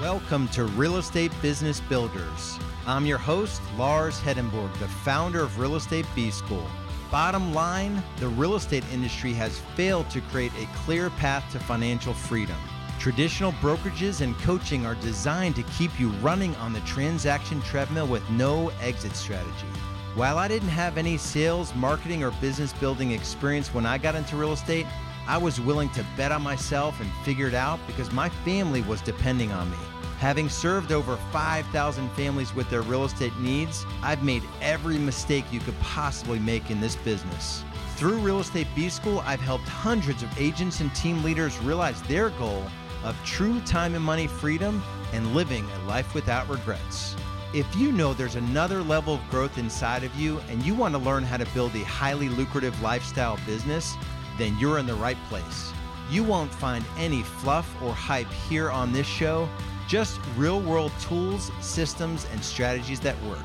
Welcome to Real Estate Business Builders. I'm your host, Lars Hedenborg, the founder of Real Estate B School. Bottom line, the real estate industry has failed to create a clear path to financial freedom. Traditional brokerages and coaching are designed to keep you running on the transaction treadmill with no exit strategy. While I didn't have any sales, marketing, or business building experience when I got into real estate, I was willing to bet on myself and figure it out because my family was depending on me. Having served over 5,000 families with their real estate needs, I've made every mistake you could possibly make in this business. Through Real Estate B School, I've helped hundreds of agents and team leaders realize their goal of true time and money freedom and living a life without regrets. If you know there's another level of growth inside of you and you want to learn how to build a highly lucrative lifestyle business, then you're in the right place. You won't find any fluff or hype here on this show, just real world tools, systems, and strategies that work.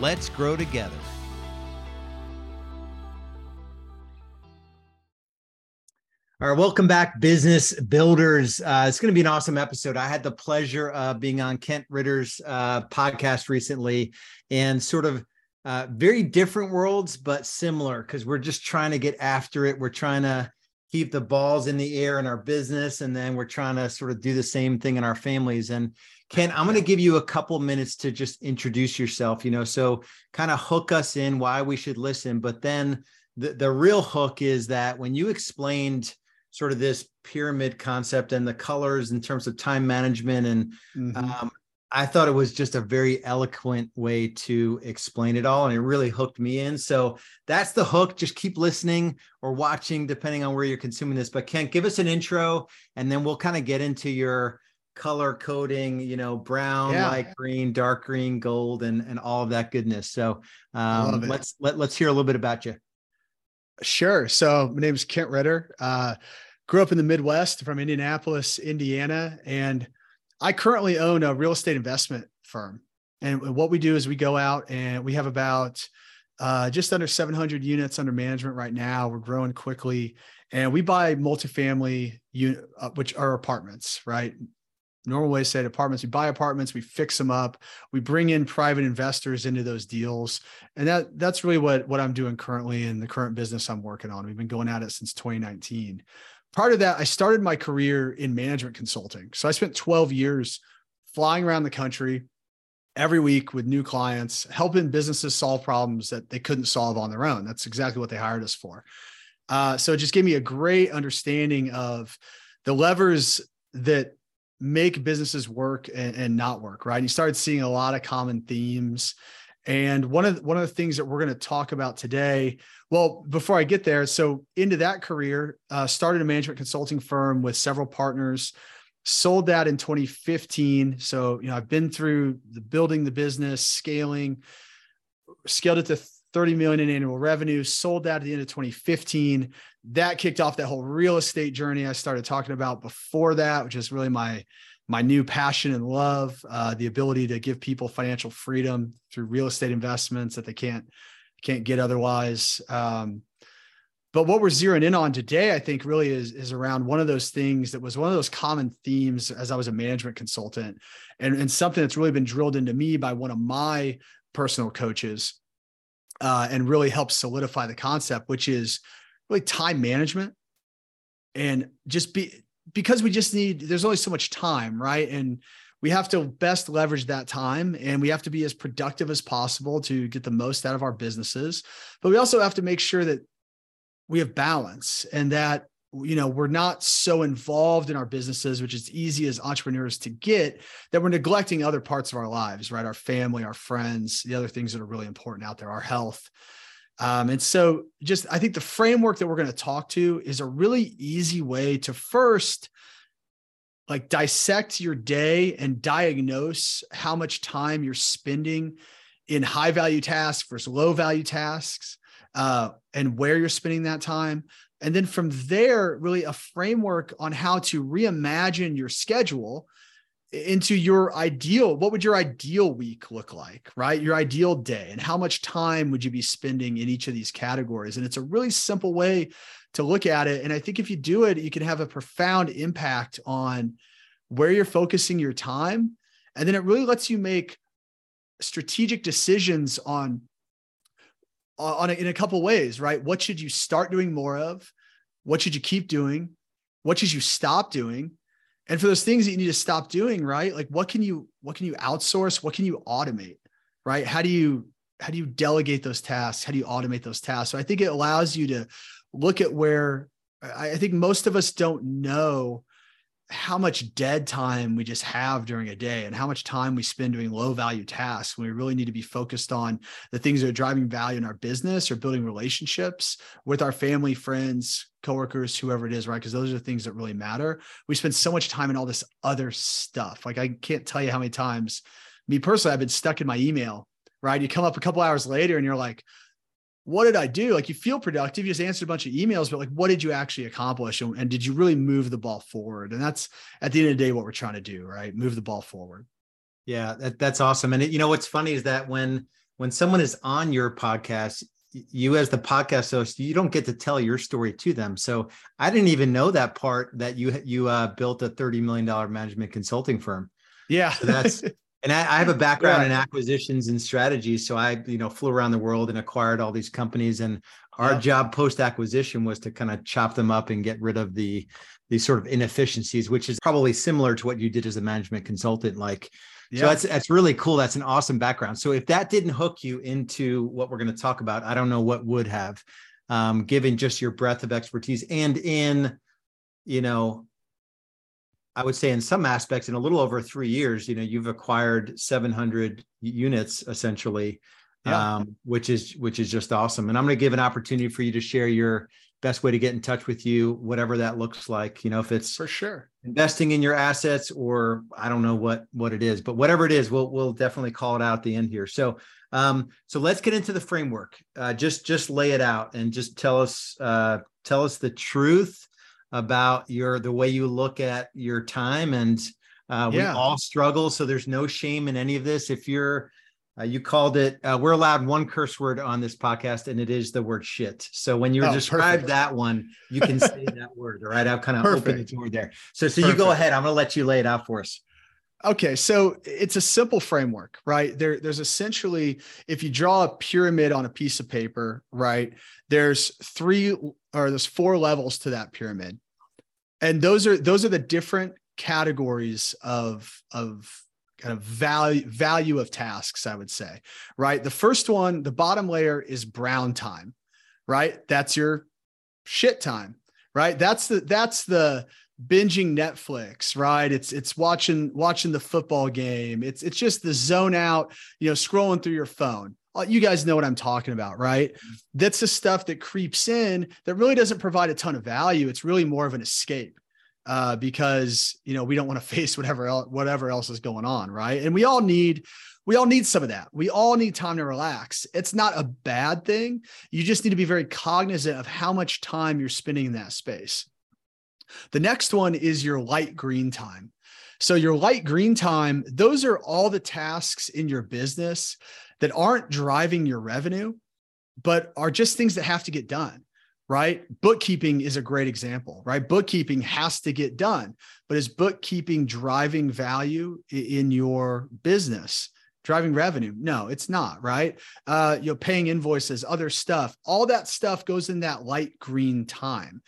Let's grow together. All right, welcome back, business builders. Uh, it's going to be an awesome episode. I had the pleasure of being on Kent Ritter's uh, podcast recently and sort of uh, very different worlds, but similar because we're just trying to get after it. We're trying to keep the balls in the air in our business, and then we're trying to sort of do the same thing in our families. And Kent, I'm going to give you a couple minutes to just introduce yourself. You know, so kind of hook us in why we should listen, but then the the real hook is that when you explained sort of this pyramid concept and the colors in terms of time management and mm-hmm. um, I thought it was just a very eloquent way to explain it all, and it really hooked me in. So that's the hook. Just keep listening or watching, depending on where you're consuming this. But Kent, give us an intro, and then we'll kind of get into your color coding. You know, brown, yeah. light green, dark green, gold, and and all of that goodness. So um, let's let let's hear a little bit about you. Sure. So my name is Kent Ritter. Uh, grew up in the Midwest from Indianapolis, Indiana, and I currently own a real estate investment firm. And what we do is we go out and we have about uh, just under 700 units under management right now. We're growing quickly. And we buy multifamily, unit, uh, which are apartments, right? Normal way to say it, apartments. We buy apartments, we fix them up, we bring in private investors into those deals, and that that's really what what I'm doing currently in the current business I'm working on. We've been going at it since 2019 part of that, I started my career in management consulting. So I spent 12 years flying around the country every week with new clients, helping businesses solve problems that they couldn't solve on their own. That's exactly what they hired us for. Uh, so it just gave me a great understanding of the levers that make businesses work and, and not work, right? And you started seeing a lot of common themes. And one of the, one of the things that we're going to talk about today well, before I get there, so into that career, uh, started a management consulting firm with several partners, sold that in 2015. So, you know, I've been through the building the business, scaling, scaled it to 30 million in annual revenue, sold that at the end of 2015. That kicked off that whole real estate journey I started talking about before that, which is really my my new passion and love, uh, the ability to give people financial freedom through real estate investments that they can't can't get otherwise. Um, but what we're zeroing in on today, I think, really is is around one of those things that was one of those common themes as I was a management consultant, and and something that's really been drilled into me by one of my personal coaches, uh, and really helped solidify the concept, which is really time management, and just be because we just need. There's only so much time, right? And we have to best leverage that time and we have to be as productive as possible to get the most out of our businesses but we also have to make sure that we have balance and that you know we're not so involved in our businesses which is easy as entrepreneurs to get that we're neglecting other parts of our lives right our family our friends the other things that are really important out there our health um, and so just i think the framework that we're going to talk to is a really easy way to first like dissect your day and diagnose how much time you're spending in high value tasks versus low value tasks uh, and where you're spending that time. And then from there really a framework on how to reimagine your schedule into your ideal what would your ideal week look like right your ideal day and how much time would you be spending in each of these categories and it's a really simple way to look at it. And I think if you do it, you can have a profound impact on where you're focusing your time. And then it really lets you make strategic decisions on uh, on a, in a couple ways, right? What should you start doing more of? What should you keep doing? What should you stop doing? And for those things that you need to stop doing, right? Like what can you what can you outsource? What can you automate? Right? How do you how do you delegate those tasks? How do you automate those tasks? So I think it allows you to look at where I think most of us don't know how much dead time we just have during a day and how much time we spend doing low value tasks when we really need to be focused on the things that are driving value in our business or building relationships with our family, friends, coworkers, whoever it is, right? Because those are the things that really matter. We spend so much time in all this other stuff. Like I can't tell you how many times, me personally, I've been stuck in my email, right? You come up a couple hours later and you're like, what did I do? Like you feel productive, you just answered a bunch of emails, but like what did you actually accomplish? And, and, did you really move the ball forward? And that's at the end of the day what we're trying to do, right? Move the ball forward. Yeah, that, that's awesome. And it, you know what's funny is that when when someone is on your podcast, you as the podcast host, you don't get to tell your story to them. So I didn't even know that part that you you uh, built a thirty million dollar management consulting firm. Yeah, so that's And I, I have a background yeah. in acquisitions and strategies. So I, you know, flew around the world and acquired all these companies. And our yeah. job post acquisition was to kind of chop them up and get rid of the these sort of inefficiencies, which is probably similar to what you did as a management consultant. Like, yeah. so that's that's really cool. That's an awesome background. So if that didn't hook you into what we're going to talk about, I don't know what would have, um, given just your breadth of expertise and in, you know, I would say in some aspects, in a little over three years, you know, you've acquired 700 units essentially, yeah. um, which is which is just awesome. And I'm going to give an opportunity for you to share your best way to get in touch with you, whatever that looks like. You know, if it's for sure investing in your assets, or I don't know what what it is, but whatever it is, we'll we'll definitely call it out at the end here. So, um, so let's get into the framework. Uh, just just lay it out and just tell us uh, tell us the truth about your the way you look at your time and uh, we yeah. all struggle so there's no shame in any of this. If you're uh, you called it uh, we're allowed one curse word on this podcast and it is the word shit. So when you oh, describe perfect. that one you can say that word all right? I've kind of opened the door there. So so perfect. you go ahead. I'm going to let you lay it out for us Okay, so it's a simple framework, right? There, there's essentially, if you draw a pyramid on a piece of paper, right? There's three or there's four levels to that pyramid and those are those are the different categories of of kind of value value of tasks i would say right the first one the bottom layer is brown time right that's your shit time right that's the that's the binging netflix right it's it's watching watching the football game it's it's just the zone out you know scrolling through your phone uh, you guys know what I'm talking about, right? That's the stuff that creeps in that really doesn't provide a ton of value. It's really more of an escape uh, because you know we don't want to face whatever else, whatever else is going on, right? And we all need we all need some of that. We all need time to relax. It's not a bad thing. You just need to be very cognizant of how much time you're spending in that space. The next one is your light green time. So, your light green time, those are all the tasks in your business that aren't driving your revenue, but are just things that have to get done, right? Bookkeeping is a great example, right? Bookkeeping has to get done, but is bookkeeping driving value in your business? driving revenue no it's not right uh you know paying invoices other stuff all that stuff goes in that light green time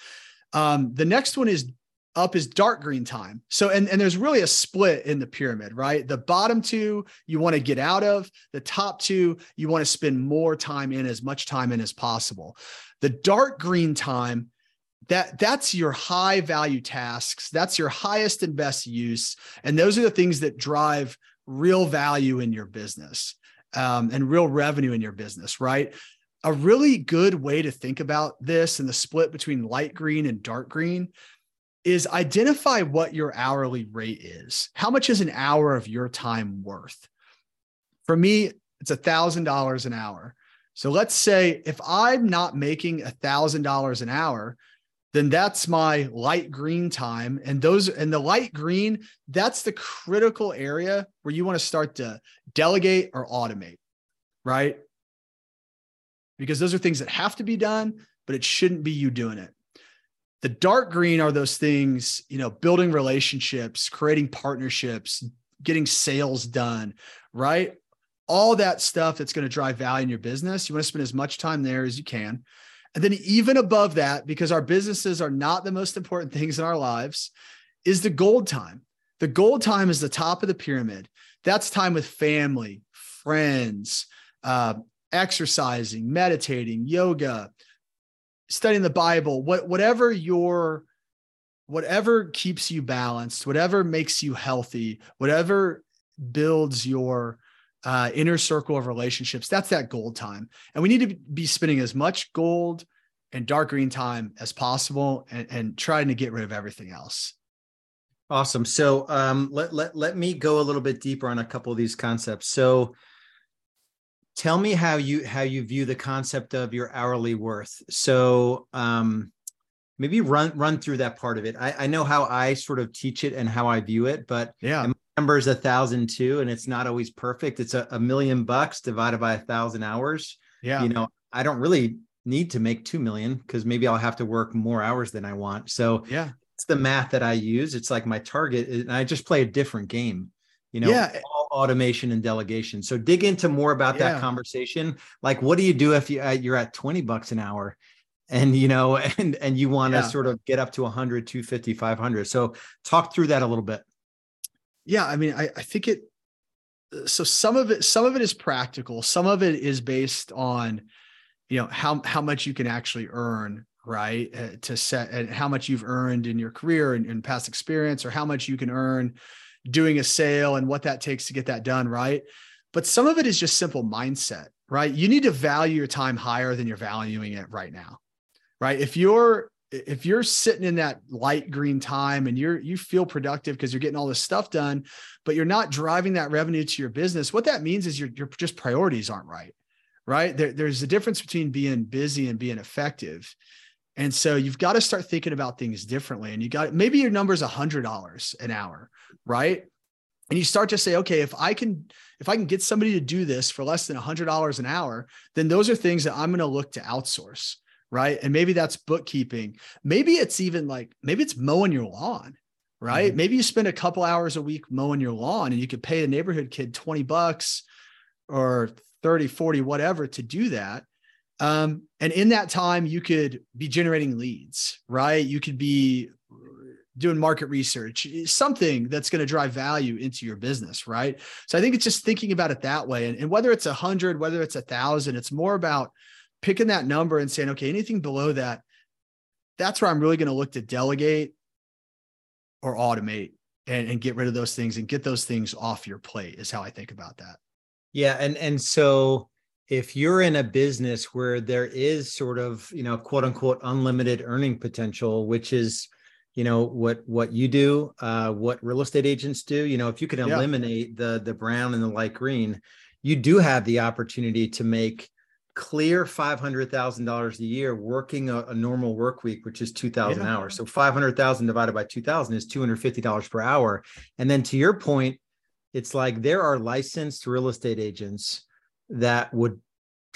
um the next one is up is dark green time. So, and, and there's really a split in the pyramid, right? The bottom two you want to get out of, the top two you want to spend more time in, as much time in as possible. The dark green time, that that's your high value tasks, that's your highest and best use. And those are the things that drive real value in your business um, and real revenue in your business, right? A really good way to think about this and the split between light green and dark green is identify what your hourly rate is. How much is an hour of your time worth? For me, it's a thousand dollars an hour. So let's say if I'm not making a thousand dollars an hour, then that's my light green time. And those and the light green, that's the critical area where you want to start to delegate or automate, right? Because those are things that have to be done, but it shouldn't be you doing it. The dark green are those things, you know, building relationships, creating partnerships, getting sales done, right? All that stuff that's going to drive value in your business. You want to spend as much time there as you can. And then, even above that, because our businesses are not the most important things in our lives, is the gold time. The gold time is the top of the pyramid. That's time with family, friends, uh, exercising, meditating, yoga, studying the Bible, what, whatever your whatever keeps you balanced, whatever makes you healthy, whatever builds your uh, inner circle of relationships, that's that gold time. And we need to be spending as much gold and dark green time as possible and, and trying to get rid of everything else. Awesome. So um, let, let, let me go a little bit deeper on a couple of these concepts. So tell me how you how you view the concept of your hourly worth. So um maybe run run through that part of it. I, I know how i sort of teach it and how i view it but yeah. number is a thousand two and it's not always perfect. It's a, a million bucks divided by a thousand hours. Yeah. You know i don't really need to make two million because maybe i'll have to work more hours than i want. So yeah. it's the math that i use. It's like my target and i just play a different game. You know yeah. all automation and delegation. So dig into more about yeah. that conversation. Like what do you do if you, uh, you're at 20 bucks an hour and you know and and you want to yeah. sort of get up to 100 250 500 so talk through that a little bit. Yeah i mean i, I think it so some of it some of it is practical. Some of it is based on you know how how much you can actually earn right? Uh, to set and how much you've earned in your career and, and past experience or how much you can earn doing a sale and what that takes to get that done, right? But some of it is just simple mindset, right? You need to value your time higher than you're valuing it right now. Right? If you're if you're sitting in that light green time and you're you feel productive because you're getting all this stuff done, but you're not driving that revenue to your business, what that means is your your just priorities aren't right. Right? There, there's a difference between being busy and being effective. And so you've got to start thinking about things differently. And you got maybe your number is a hundred dollars an hour, right? And you start to say, okay, if I can, if I can get somebody to do this for less than hundred dollars an hour, then those are things that I'm going to look to outsource, right? And maybe that's bookkeeping. Maybe it's even like maybe it's mowing your lawn, right? Mm-hmm. Maybe you spend a couple hours a week mowing your lawn and you could pay a neighborhood kid 20 bucks or 30, 40, whatever to do that. Um, and in that time, you could be generating leads, right? You could be doing market research, something that's going to drive value into your business, right? So I think it's just thinking about it that way. And, and whether it's a hundred, whether it's a thousand, it's more about picking that number and saying, okay, anything below that, that's where I'm really going to look to delegate or automate and, and get rid of those things and get those things off your plate is how I think about that. Yeah. And and so if you're in a business where there is sort of you know quote unquote unlimited earning potential which is you know what what you do uh, what real estate agents do you know if you can eliminate yeah. the the brown and the light green you do have the opportunity to make clear $500,000 a year working a, a, normal work week, which is 2000 yeah. hours. So 500,000 divided by 2000 is $250 per hour. And then to your point, it's like there are licensed real estate agents that would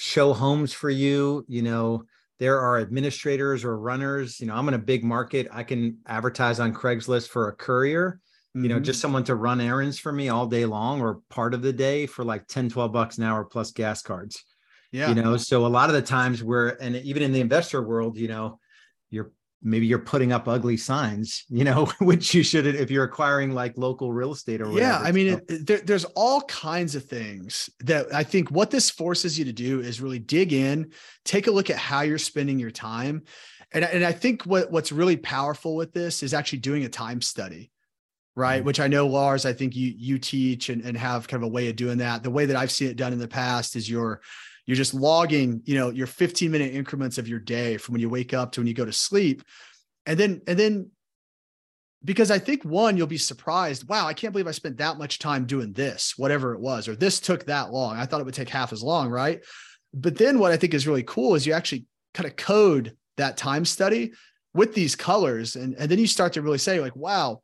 show homes for you you know there are administrators or runners you know i'm in a big market i can advertise on craigslist for a courier you know just mm-hmm. someone to run errands for me all day long or part of the day for like 10 12 bucks an hour plus gas cards yeah you know so a lot of the times where and even in the investor world you know you're maybe you're putting up ugly signs you know which you should if you're acquiring like local real estate or whatever. yeah i mean it, there, there's all kinds of things that i think what this forces you to do is really dig in take a look at how you're spending your time and, and i think what, what's really powerful with this is actually doing a time study right mm-hmm. which i know lars i think you you teach and, and have kind of a way of doing that the way that i've seen it done in the past is you're you're just logging, you know, your 15 minute increments of your day from when you wake up to when you go to sleep. And then, and then because I think one, you'll be surprised. Wow, I can't believe I spent that much time doing this, whatever it was, or this took that long. I thought it would take half as long, right? But then what I think is really cool is you actually kind of code that time study with these colors. And, and then you start to really say, like, wow,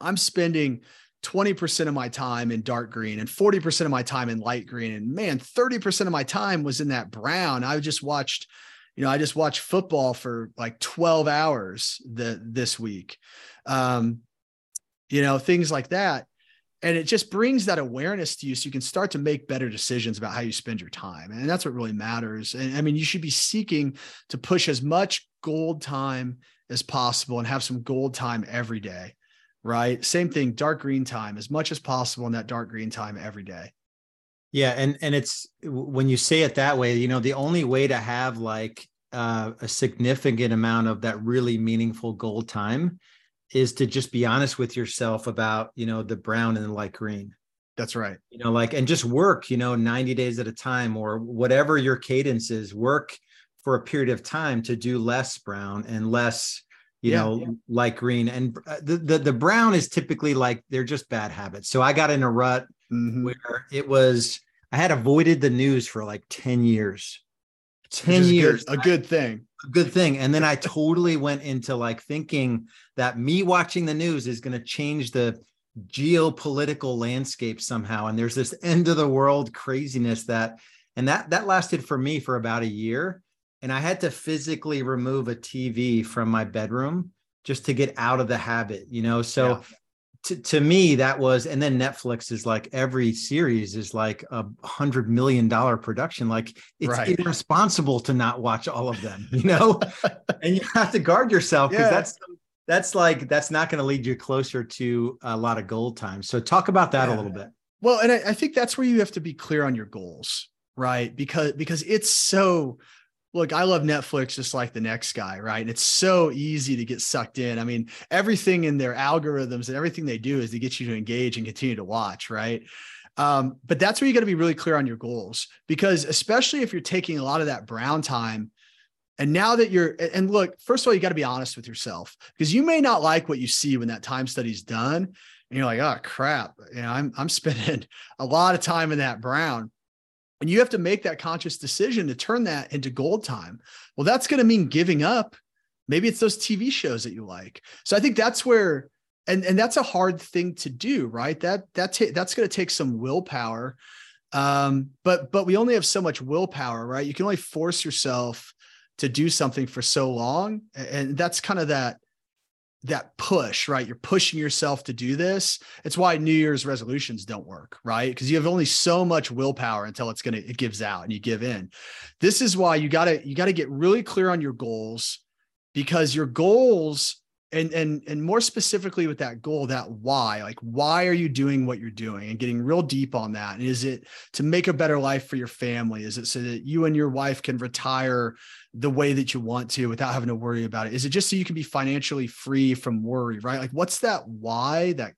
I'm spending 20% of my time in dark green and 40% of my time in light green. And man, 30% of my time was in that brown. I just watched, you know, I just watched football for like 12 hours the, this week. Um, you know, things like that. And it just brings that awareness to you so you can start to make better decisions about how you spend your time. And that's what really matters. And I mean, you should be seeking to push as much gold time as possible and have some gold time every day. Right. Same thing, dark green time as much as possible in that dark green time every day. Yeah, and and it's when you say it that way, you know, the only way to have like uh, a significant amount of that really meaningful gold time is to just be honest with yourself about, you know, the brown and the light green. That's right. You know, like and just work, you know, 90 days at a time or whatever your cadence is, work for a period of time to do less brown and less you yeah, know yeah. light green and uh, the, the the brown is typically like they're just bad habits so i got in a rut mm-hmm. where it was I had avoided the news for like 10 years. 10 years. Good, a good thing. A good thing. And then I totally went into like thinking that me watching the news is going to change the geopolitical landscape somehow. And there's this end of the world craziness that, and that that lasted for me for about a year. And I had to physically remove a TV from my bedroom just to get out of the habit, you know? So yeah to, to me that was and then netflix is like every series is like a hundred million dollar production like it's right. irresponsible to not watch all of them you know and you have to guard yourself because yeah. that's that's like that's not going to lead you closer to a lot of gold time so talk about that yeah. a little bit well and I, I think that's where you have to be clear on your goals right because because it's so look, I love Netflix just like the next guy, right? And it's so easy to get sucked in. I mean, everything in their algorithms and everything they do is to get you to engage and continue to watch, right? Um, but that's where you got to be really clear on your goals because, especially if you're taking a lot of that brown time. And now that you're, and look, first of all, you got to be honest with yourself because you may not like what you see when that time study's done. And you're like, oh crap, you know, I'm I'm spending a lot of time in that brown. And you have to make that conscious decision to turn that into gold time. Well, that's going to mean giving up. Maybe it's those TV shows that you like. So I think that's where, and, and that's a hard thing to do, right? That that ta- that's going to take some willpower. Um, but but we only have so much willpower, right? You can only force yourself to do something for so long, and that's kind of that that push, right? You're pushing yourself to do this. It's why New Year's resolutions don't work, right? Because you have only so much willpower until it's gonna it gives out and you give in. This is why you gotta you gotta get really clear on your goals because your goals and and and more specifically with that goal that why like why are you doing what you're doing and getting real deep on that? And is it to make a better life for your family? Is it so that you and your wife can retire the way that you want to without having to worry about it? Is it just so you can be financially free from worry right? Like what's that why that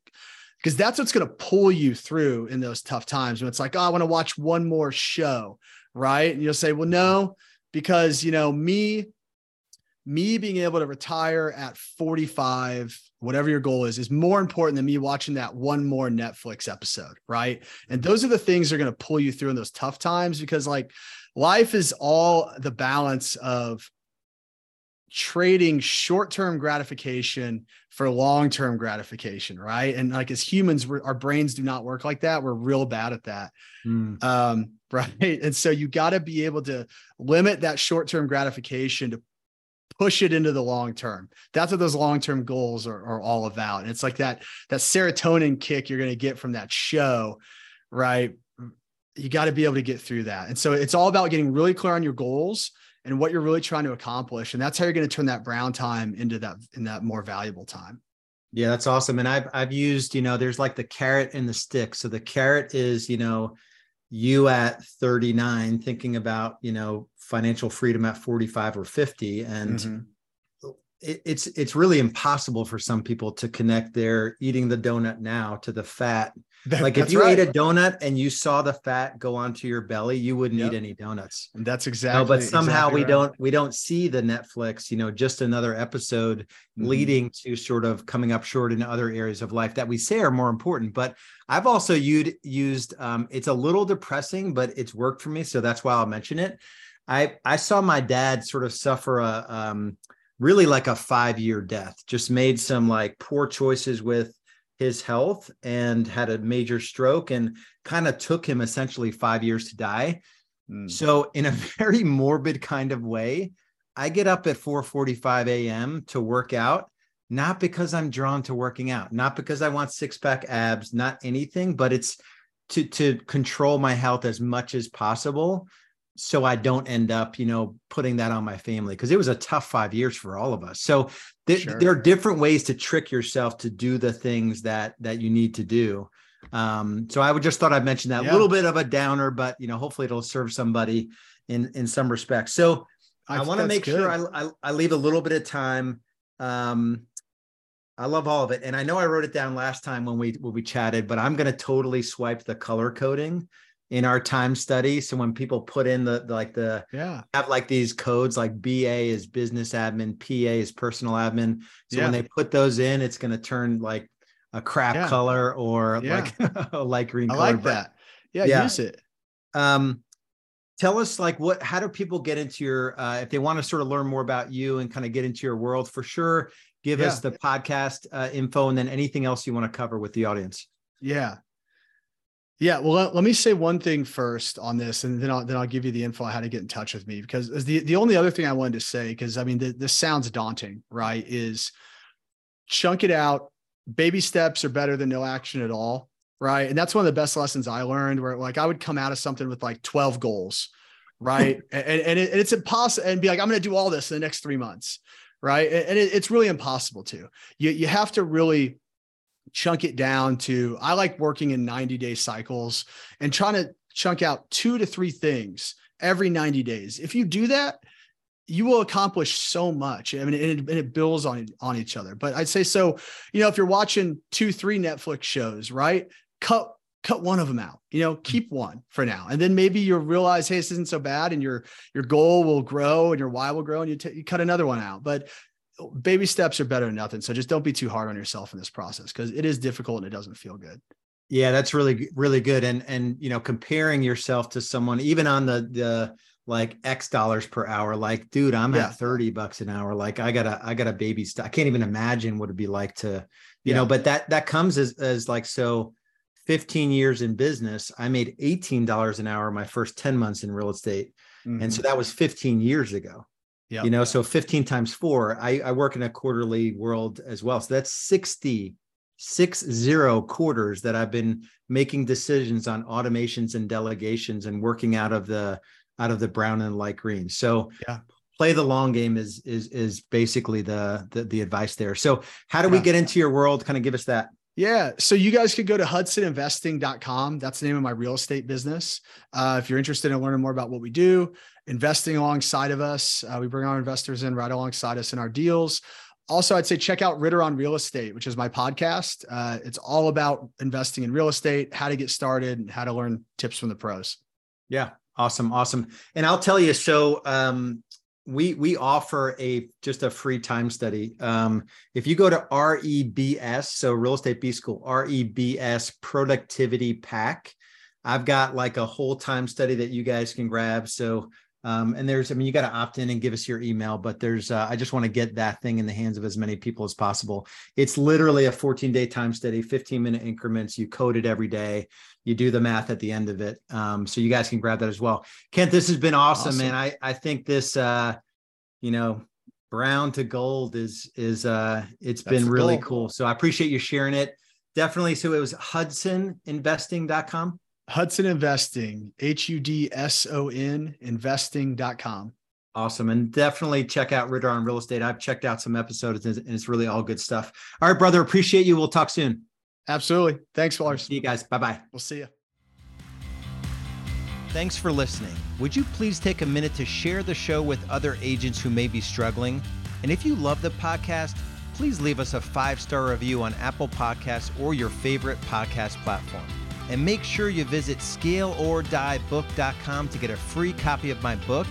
because that's what's going to pull you through in those tough times when it's like oh i want to watch one more show right? And you'll say well no because you know me me being able to retire at 45 whatever your goal is is more important than me watching that one more netflix episode right? And those are the things that are going to pull you through in those tough times because like life is all the balance of trading short-term gratification for long-term gratification right? And like as humans our brains do not work like that. We're real bad at that. Mm. um, right? And so you got to be able to limit that short-term gratification to push it into the long term. That's what those long term goals are, are, all about. And it's like that that serotonin kick you're going to get from that show, right? You got to be able to get through that. And so it's all about getting really clear on your goals and what you're really trying to accomplish. And that's how you're going to turn that brown time into that in that more valuable time. Yeah, that's awesome. And I've I've used, you know, there's like the carrot and the stick. So the carrot is, you know, you at 39 thinking about you know financial freedom at 45 or 50 and mm-hmm. it, it's it's really impossible for some people to connect their eating the donut now to the fat that, like if you right. ate a donut and you saw the fat go onto your belly, you wouldn't yep. eat any donuts. And that's exactly. No, but somehow exactly we right. don't we don't see the Netflix. You know, just another episode mm-hmm. leading to sort of coming up short in other areas of life that we say are more important. But I've also used used. Um, it's a little depressing, but it's worked for me, so that's why I'll mention it. I I saw my dad sort of suffer a um, really like a five year death. Just made some like poor choices with his health and had a major stroke and kind of took him essentially five years to die. Mm. So, in a very morbid kind of way, I get up at 4:45 a.m. to work out, not because I'm drawn to working out, not because I want six-pack abs, not anything, but it's to to control my health as much as possible so I don't end up, you know, putting that on my family because it was a tough five years for all of us. So th- sure. there are different ways to trick yourself to do the things that that you need to do. Um, so I would just thought I'd mention that yeah. little bit of a downer, but you know, hopefully it'll serve somebody in in some respects. So I, I want to make good. sure I, I, I leave a little bit of time. Um, I love all of it, and I know I wrote it down last time when we when we chatted, but I'm going to totally swipe the color coding in our time study. So when people put in the, the, like the yeah have like these codes like BA is business admin, PA is personal admin. So yeah. when they put those in, it's going to turn like a crap yeah. color or yeah. like a light green. I color. like that. Yeah, use it. Um, tell us like what how do people get into your uh, if they want to sort of learn more about you and kind of get into your world for sure give us the podcast uh, info and then anything else you want to cover with the audience yeah yeah, well, let, let, me say one thing first on this, and then I'll then I'll give you the info on how to get in touch with me. Because the the only other thing I wanted to say, because I mean, the, this sounds daunting, right? Is chunk it out. Baby steps are better than no action at all, right? And that's one of the best lessons I learned. Where like I would come out of something with like twelve goals, right? and and, it, and, it's impossible, and be like, I'm going to do all this in the next three months, right? And it, it's really impossible to. You you have to really chunk it down to I like working in 90 day cycles and trying to chunk out two to three things every 90 days. If you do that, you will accomplish so much. I mean, and it, and it builds on on each other. But I'd say so. You know, if you're watching two, three Netflix shows, right? Cut cut one of them out. You know, mm. keep one for now, and then maybe you'll realize, hey, this isn't so bad, and your your goal will grow and your why will grow, and you, t- you cut another one out. But baby steps are better than nothing. So just don't be too hard on yourself in this process because it is difficult and it doesn't feel good. Yeah, that's really really good. And and you know, comparing yourself to someone even on the the like X dollars per hour, like, dude, I'm yeah. at 30 bucks an hour. Like I got a I got a baby step. I can't even imagine what it'd be like to, you yeah. know, but that that comes as as like so 15 years in business, I made $18 an hour my first 10 months in real estate. Mm-hmm. And so mm-hmm. that was 15 years ago. Yep. You know, so 15 times four, I, I work in a quarterly world as well. So that's 60, six zero quarters that I've been making decisions on automations and delegations and working out of the out of the brown and light green. So yeah, play the long game is is is basically the the, the advice there. So how do we get into your world? Kind of give us that. Yeah. So you guys could go to hudsoninvesting.com. That's the name of my real estate business. Uh, if you're interested in learning more about what we do, investing alongside of us, uh, we bring our investors in right alongside us in our deals. Also, I'd say check out Ritter on Real Estate, which is my podcast. Uh, it's all about investing in real estate, how to get started, and how to learn tips from the pros. Yeah. Awesome. Awesome. And I'll tell you, so um, we we offer a just a free time study. Um, if you go to REBS, so Real Estate B School, REBS Productivity Pack, I've got like a whole time study that you guys can grab. So um, and there's, I mean, you got to opt in and give us your email, but there's, uh, I just want to get that thing in the hands of as many people as possible. It's literally a 14 day time study, 15 minute increments. You code it every day. You do the math at the end of it. Um, so you guys can grab that as well. Kent, this has been awesome, awesome. man. I, I think this, uh, you know, brown to gold is, is, uh, it's That's been really goal. cool. So I appreciate you sharing it. Definitely. So it was hudsoninvesting.com. Hudson Investing, H U D S O N investing.com. Awesome. And definitely check out Ritter on Real Estate. I've checked out some episodes and it's really all good stuff. All right, brother. Appreciate you. We'll talk soon. Absolutely. Thanks, Lars. See you guys. Bye bye. We'll see you. Thanks for listening. Would you please take a minute to share the show with other agents who may be struggling? And if you love the podcast, please leave us a five star review on Apple Podcasts or your favorite podcast platform. And make sure you visit scaleordiebook.com to get a free copy of my book.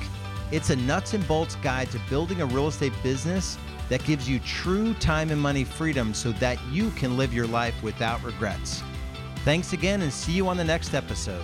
It's a nuts and bolts guide to building a real estate business that gives you true time and money freedom so that you can live your life without regrets. Thanks again and see you on the next episode.